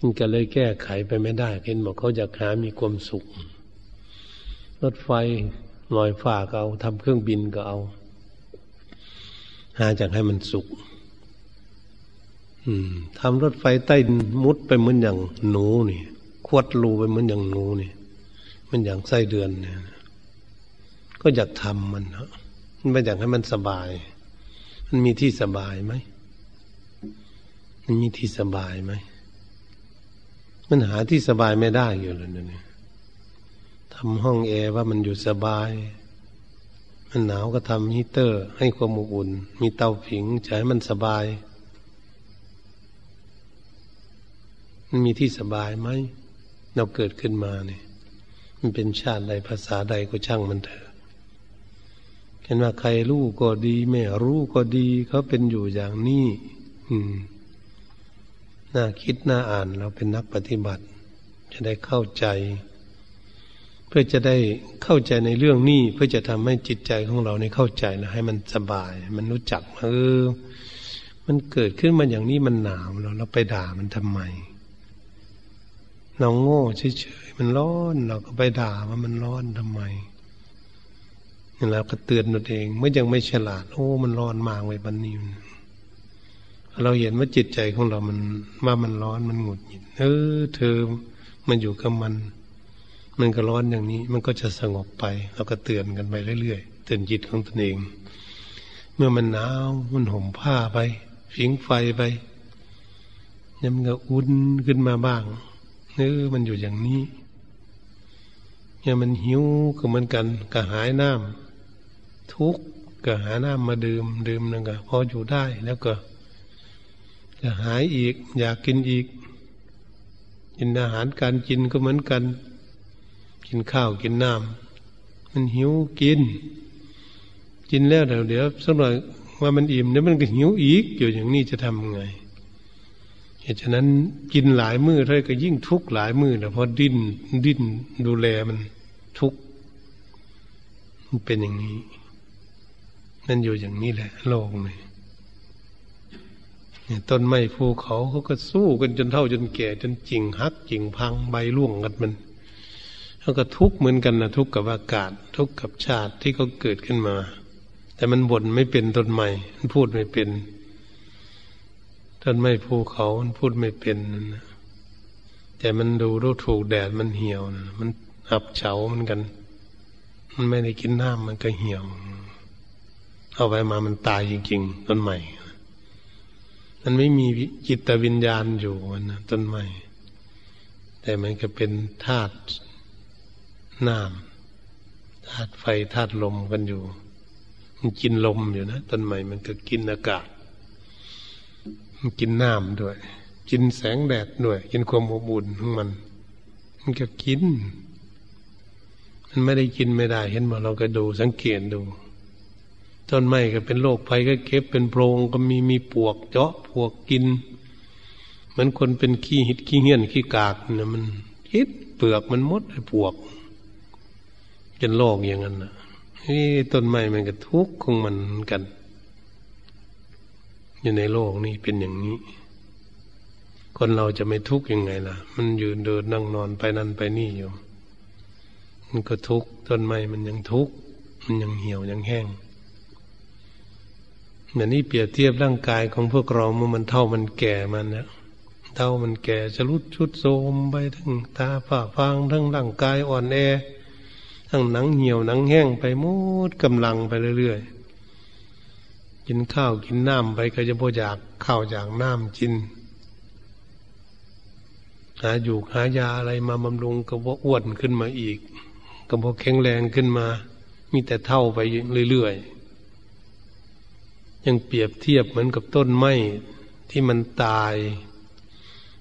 มันก็เลยแก้ไขไปไม่ได้เห็นบอกเขาอยากหามีความสุข รถไฟลอยฟ้าก็เอาทำเครื่องบินก็เอา หาจากให้มันสุขทำรถไฟใต้มุดไปเหมือนอย่างหนูนี่ ควัดรูไปเหมือนอย่างหนูนี่ มันอย่างไส้เดือนเนี่ยก็อยากทำมันนาะมันไม่อยากให้มันสบาย มันมีที่สบายไหมมันมีที่สบายไหมมันหาที่สบายไม่ได้อยู่เลยนี่ยทำห้องแอร์ว่ามันอยู่สบาย มันหนาวก็ทำฮีเตอร์ ให้ความอบอุ่น มีเตาผิงจะใช้มันสบาย มันมีที่สบายไหม เราเกิดขึ้นมาเนี่ย มันเป็นชาติใดภาษาใดก็ช่างมันเถอะเห็นว่าใครรู้ก็ดีไม่รู้ก็ดีเขาเป็นอยู่อย่างนี้ อืมน่าคิดน่าอ่านเราเป็นนักปฏิบัติ จะได้เข้าใจ เพื่อจะได้เข้าใจในเรื่องนี้ เพื่อจะทำให้จิตใจของเราในเข้าใจนะให้มันสบาย มันรู้จักเออ มันเกิดขึ้นมาอย่างนี้มันหนาวเราเราไปด่ามันทำไมเราโง่เฉย มันร้อนเราก็ไปด่าว่ามันร้อนทำไมนี่เราก็เตือนตัวเองเมื่อยังไม่ฉลาด โอ้มันร้อนมากเลยบันนี้เราเห็นว่าจิตใจของเรามันว่ามันร้อนมันหงุดหงิดเออ เธอมันอยู่กับมัน มันก็ร้อนอย่างนี้ มันก็จะสงบไป เราก็เตือนกันไปเรื่อยๆเตือนจิตของตนเอง เมื่อมันหนาวมันห่มผ้าไปผิงไฟไปยังมันก็อุ่นขึ้นมาบ้างเออมันอยู่อย่างนี้ เนี่ยมันหิวก็เหมือนกันกระหายน้ำทุกก็หาน้ำมาดื่มดื่มนั่นก็พออยู่ได้แล้วก็จะหายอีก อยากกินอีก กินอาหารการกินก็เหมือนกัน กินข้าวกินน้ำมันหิวกิน กินแล้วเดี๋ยวเดี๋ยวสักหน่อยว่ามันอิ่มเดี๋ยวมันก็หิวอีกอยู่อย่างนี้จะทำไง เหตุฉะนั้นกินหลายมือเท่าก็ยิ่งทุกข์หลายมือนะเพราะดิ้นดิ้นดูแลมันทุกข์มันเป็นอย่างนี้ นั่นอยู่อย่างนี้แหละ โลกนี่ต้นไม้ภูเขาเขาก็สู้กันจนเท่าจนแก่ จนจิงหักจิงพังใบร่วงกันมันเขาก็ทุกข์เหมือนกันนะทุกข์กับอากาศ ทุกข์กับชาติที่เขาเกิดขึ้นมา แต่มันบ่นไม่เป็นต้นไม้มันพูดไม่เป็น ต้นไม้ภูเขามันพูดไม่เป็นนะแต่มันดูรู้ถูกแดดมันเหี่ยวนะมันอับเฉาเหมือนกัน มันไม่ได้กินน้ำมันก็เหี่ยว เอาไปมามันตายจริงๆต้นใหม่มันไม่มีจิตวิญญาณอยู่นะต้นไม้แต่มันก็เป็นธาตุน้ำธาตุไฟธาตุลมกันอยู่ มันกินลมอยู่นะต้นไม้มันก็กินอากาศ กินน้ำด้วย กินแสงแดดด้วย กินความอบอุ่นของมัน มันก็กิน มันไม่ได้กินไม่ได้ เห็นมาเราก็ดูสังเกตดูต้นไม้ก็เป็นโรคภัยก็เก็บเป็นโพรงก็มีมีปวกเจาะปวกกินเหมือนคนเป็นขี้หิดขี้เหี้ยนขี้กากเนี่ยมันคิดเปลือกมันมดไอ้ปวกเป็นโรคอย่างนั้นนะนี่ต้นไม้มันก็ทุกข์ของมันกัน อยู่ในโลกนี้เป็นอย่างนี้ คนเราจะไม่ทุกข์ยังไงล่ะ มันยืนเดินนั่งนอนไปนั่นไปนี่อยู่ มันก็ทุกข์ต้นไม้มันยังทุกข์มันยังเหี่ยวยังแห้งอย่างนี้เปรียบเทียบร่างกายของพวกเราเมื่อมันเท่ามันแก่มันเนี่ยเท่ามันแก่จะรุดชุดโทมไปทั้งตาฝ้าฟางทั้งร่างกายอ่อนแอทั้งหนังเหี่ยวหนังแห้งไปมดกำลังไปเรื่อยๆ กินข้าวกินน้ำไปก็จะพออยากข้าวอยากน้ำกิน หาอยู่หายาอะไรมาบำรุงก็บ่อ้วนขึ้นมาอีก ก็บ่แข็งแรงขึ้นมา มีแต่เท่าไปเรื่อยๆยังเปรียบเทียบเหมือนกับต้นไม้ที่มันตาย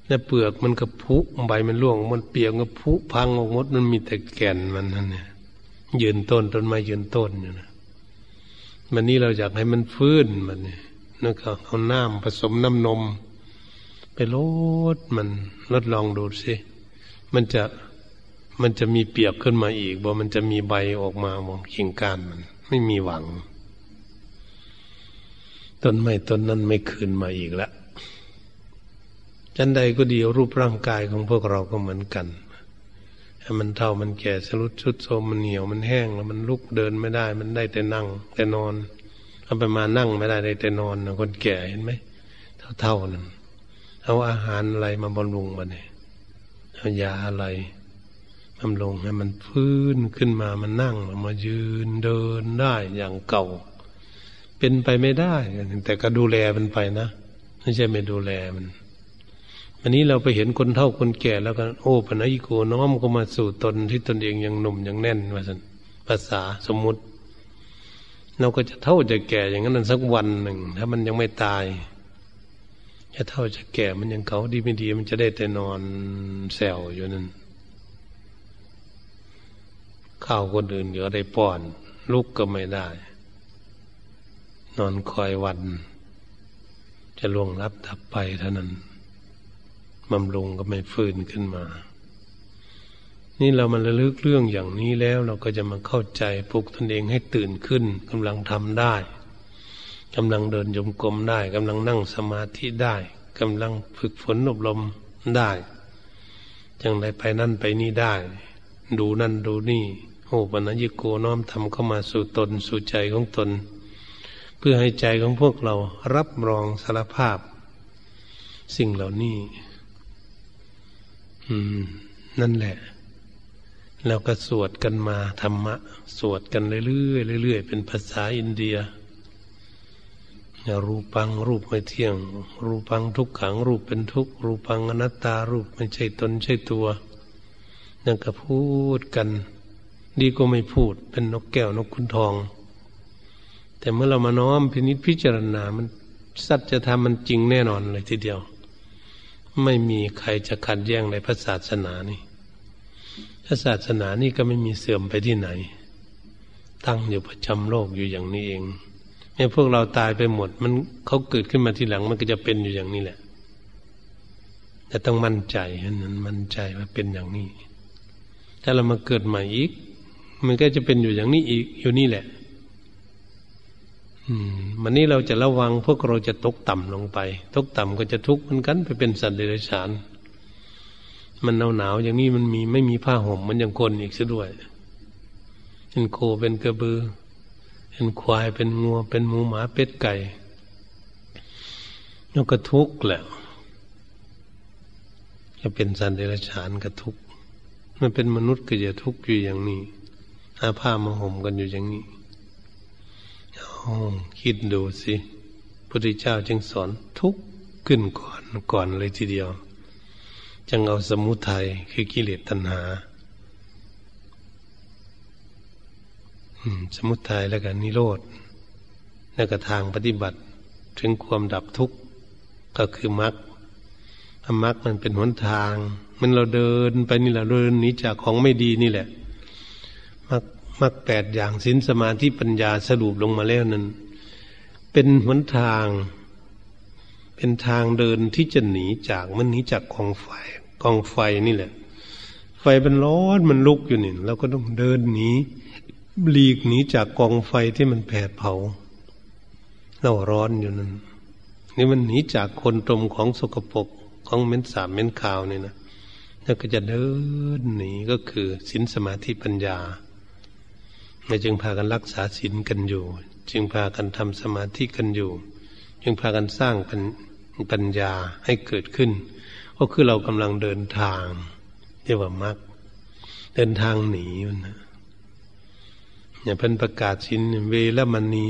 และเปลือกมันกระพุใบมันร่วง มันเปียกกระพุพังออกหมดมันมีแต่แก่นมันนั่นเนี่ยยืนต้นต้นไม้ยืนต้นอยู่นะ มันนี้เราอยากให้มันฟื้นมันเนี่ยนั่นก็เอาน้ำผสมน้ำนม ไปลดมันลดลองดูสิมันจะมันจะมีเปียกขึ้นมาอีกบ่มันจะมีใบออกมามองขิงการมัน ไม่มีหวัง ต้นไม้ต้นนั้นไม่คืนมาอีกแล้วจันใดก็ดีรูปร่างกายของพวกเราก็เหมือนกัน มันเท่ามันแก่สรุดชุดโทมมันเหนียวมันแห้งแล้วมันลุกเดินไม่ได้ มันได้แต่นั่ง แต่นอนเอาไปมานั่งไม่ได้ได้แต่นอนคนแก่เห็นไหมเท่าๆนั้นเอาอาหารอะไรมาบำรุงมาเนี่ยเอายาอะไรบำรุงให้มันฟื้นขึ้นมามันนั่งมายืนเดินได้อย่างเก่า เป็นไปไม่ได้ แต่ก็ดูแลมันไปนะไม่ใช่ไม่ดูแลมัน อันนี้เราไปเห็นคนเท่าคนแก่แล้วกันโอ้ปนัยโกน้อมก็มาสู่ตนที่ตนเองยังหนุ่มยังแน่นว่าสันภาษาสมมุติ เราก็จะเท่าจะแก่อย่างนั้นสักวันหนึ่ง ถ้ามันยังไม่ตายจะเท่าจะแก่มันยังเขาดีไม่ดี มันจะได้แต่นอนแซวอยู่นั่นข้าวคนอื่นเดี๋ยวได้ป้อน ลุกก็ไม่ได้ นอนคอยวัน จะล่วงรับทับไปเท่านั้น บำรุงก็ไม่ฟื้นขึ้นมา นี่เรามาระลึกเรื่องอย่างนี้แล้วเราก็จะมาเข้าใจปลุกตนเองให้ตื่นขึ้นกำลังทำได้กำลังเดินยมกลมได้กำลังนั่งสมาธิได้กำลังฝึกฝนอบรมได้จังไรไปนั่นไปนี่ได้ ดูนั่นดูนี่โอ้ปัญญิโกน้อมทำเข้ามาสู่ตนสู่ใจของตน เพื่อให้ใจของพวกเรารับรองสารภาพ สิ่งเหล่านี้ อืม นั่นแหละเราก็สวดกันมาธรรมะ สวดกันเรื่อยๆเรื่อยๆเป็นภาษาอินเดียรูปังรูปไม่เที่ยง รูปังทุกขัง รูปเป็นทุกรูปังอนัตตารูปไม่ใช่ตนใช่ตัวนั่นก็พูดกัน ดีก็ไม่พูด เป็นนกแก้วนกคุณทอง แต่เมื่อเรามาน้อมพินิจพิจารณา มันสัจธรรมมันจริงแน่นอนเลยทีเดียว ไม่มีใครจะขัดแย้งในพระศาสนานี่พระศาสนานี่ก็ไม่มีเสื่อมไปที่ไหน ตั้งอยู่ประจำโลกอยู่อย่างนี้เองแม้พวกเราตายไปหมด มันเขาเกิดขึ้นมาทีหลังมันก็จะเป็นอยู่อย่างนี้แหละ แต่ต้องมั่นใจนั้นมั่นใจว่าเป็นอย่างนี้ ถ้าเรามาเกิดใหม่อีก มันก็จะเป็นอยู่อย่างนี้อีกอยู่นี่แหละ วันนี้เราจะระวังพวกเราจะตกต่ำลงไป ตกต่ำก็จะทุกข์เหมือนกันไปเป็นสัตว์เดรัจฉาน มันหนาวหนาวอย่างนี้มันมีไม่มีผ้าห่มมันอย่างคนอีกซะด้วยเป็นโคเป็นกระบือ เป็นควายเป็นงัว เป็นหมูหมาเป็ดไก่แล้วก็ทุกข์แหละจะเป็นสันเดรัจฉานก็ทุกข์มันเป็นมนุษย์ก็จะทุกข์อยู่อย่างนี้อาผ้ามาห่มกันอยู่อย่างนี้ คิดดูสิพระพุทธเจ้าจึงสอนทุกขึ้นก่อนก่อนเลยทีเดียว จึงเอาสมุทัยคือกิเลสตัณหาสมุทัยแล้วกันนิโรธแล้วก็ทางปฏิบัติ ถึงความดับทุกข์ก็คือมรรคมรรคมันเป็นหนทาง มันเราเดินไปนี่แหละเดินหนีจากของไม่ดีนี่แหละมรรค มรรคแปดอย่างสินสมาธิปัญญาสรุปลงมาแล้วนั้น เป็นหนทาง เป็นทางเดินที่จะหนีจากมันหนีจากกองไฟกองไฟนี่แหละ ไฟมันร้อนมันลุกอยู่นี่เราก็ต้องเดินหนีหลีกหนีจากกองไฟที่มันแผดเผาเราร้อนอยู่นั่นนี่มันหนีจากคนตมของสกปรกของเม้นสามเม้นขาวนี่นะแล้วก็จะเดินหนีก็คือสินสมาธิปัญญา จึงพากันรักษาศีลกันอยู่ จึงพากันทำสมาธิกันอยู่ จึงพากันสร้างปัญปญญาให้เกิดขึ้น ก็คือเรากำลังเดินทางเรียกว่ามักเดินทางหนีมันนะอย่าเพิ่นประกาศสินเวรมณี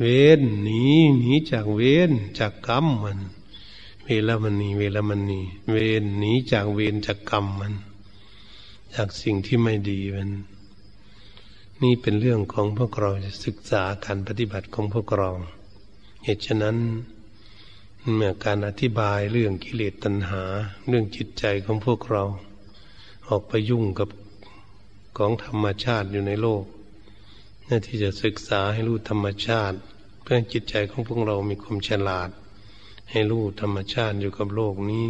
เวนหนีหนีจากเวนจากกรรมมัน เวรมณี เวรมณี เวนหนีจากเวนจากกรรมมัน จากสิ่งที่ไม่ดีมัน นี่เป็นเรื่องของพวกเราจะศึกษาการปฏิบัติของพวกเรา เหตุฉะนั้น เมื่อการอธิบายเรื่องกิเลสตัณหา เรื่องจิตใจของพวกเรา ออกไปยุ่งกับของธรรมชาติอยู่ในโลกน้าที่จะศึกษาให้รู้ธรรมชาติ เพื่อจิตใจของพวกเรามีความฉลาด ให้รู้ธรรมชาติอยู่กับโลกนี้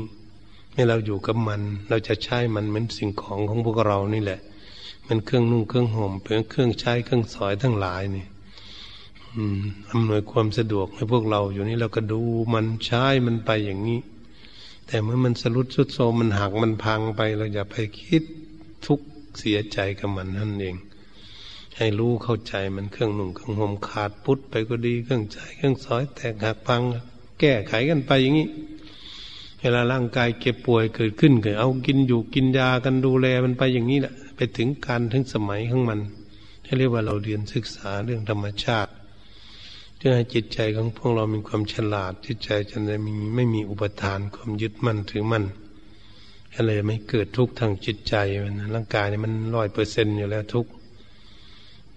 ให้เราอยู่กับมัน เราจะใช้มันเหมือนสิ่งของของพวกเรานี่แหละ มันเครื่องนุ่งเครื่องห่มเป็นเครื่องใช้เครื่องสอยทั้งหลายนี่อำนวยความสะดวกให้พวกเราอยู่นี่เราก็ดูมันใช้มันไปอย่างนี้ แต่เมื่อมันสรุดสุดโซมันหักมันพังไปเราอย่าไปคิดทุกเสียใจกับมันนั่นเอง ให้รู้เข้าใจมันเครื่องหนุ่งเครื่องห่มขาดพุทธไปก็ดีเครื่องใจเครื่องซอยแตกหักพัง แก้ไขกันไปอย่างนี้เวลาร่างกายเก็บป่วยเกิดขึ้นเก็เอากินอยู่กินยากันดูแลมันไปอย่างนี้แหละ ไปถึงการถึงสมัยของมันที่เรียกว่าเราเรียนศึกษาเรื่องธรรมชาติเพื่อให้จิตใจของพวกเรามีความฉลาดจิตใจจะได้มีไม่มีอุปทานความยึดมั่นถือมั่นก็เลยไม่เกิดทุกข์ทางจิตใจมันร่างกายเนี่ยมันร้อยเปอร์เซ็นต์อยู่แล้วทุกข์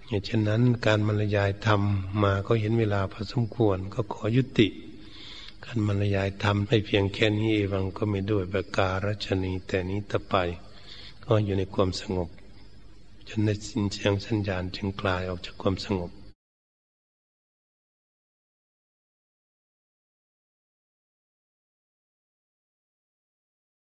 เหตุฉะนั้นการบรรยายธรรมมาก็เห็นเวลาพอสมควรก็ขอยุติ การบรรยายธรรมให้เพียงแค่นี้เองก็ไม่ด้วยประการชนีแต่นี้ต่อไป ก็อยู่ในความสงบ จนในสินเสียงสัญญาณจึงกลายออกจากความสงบ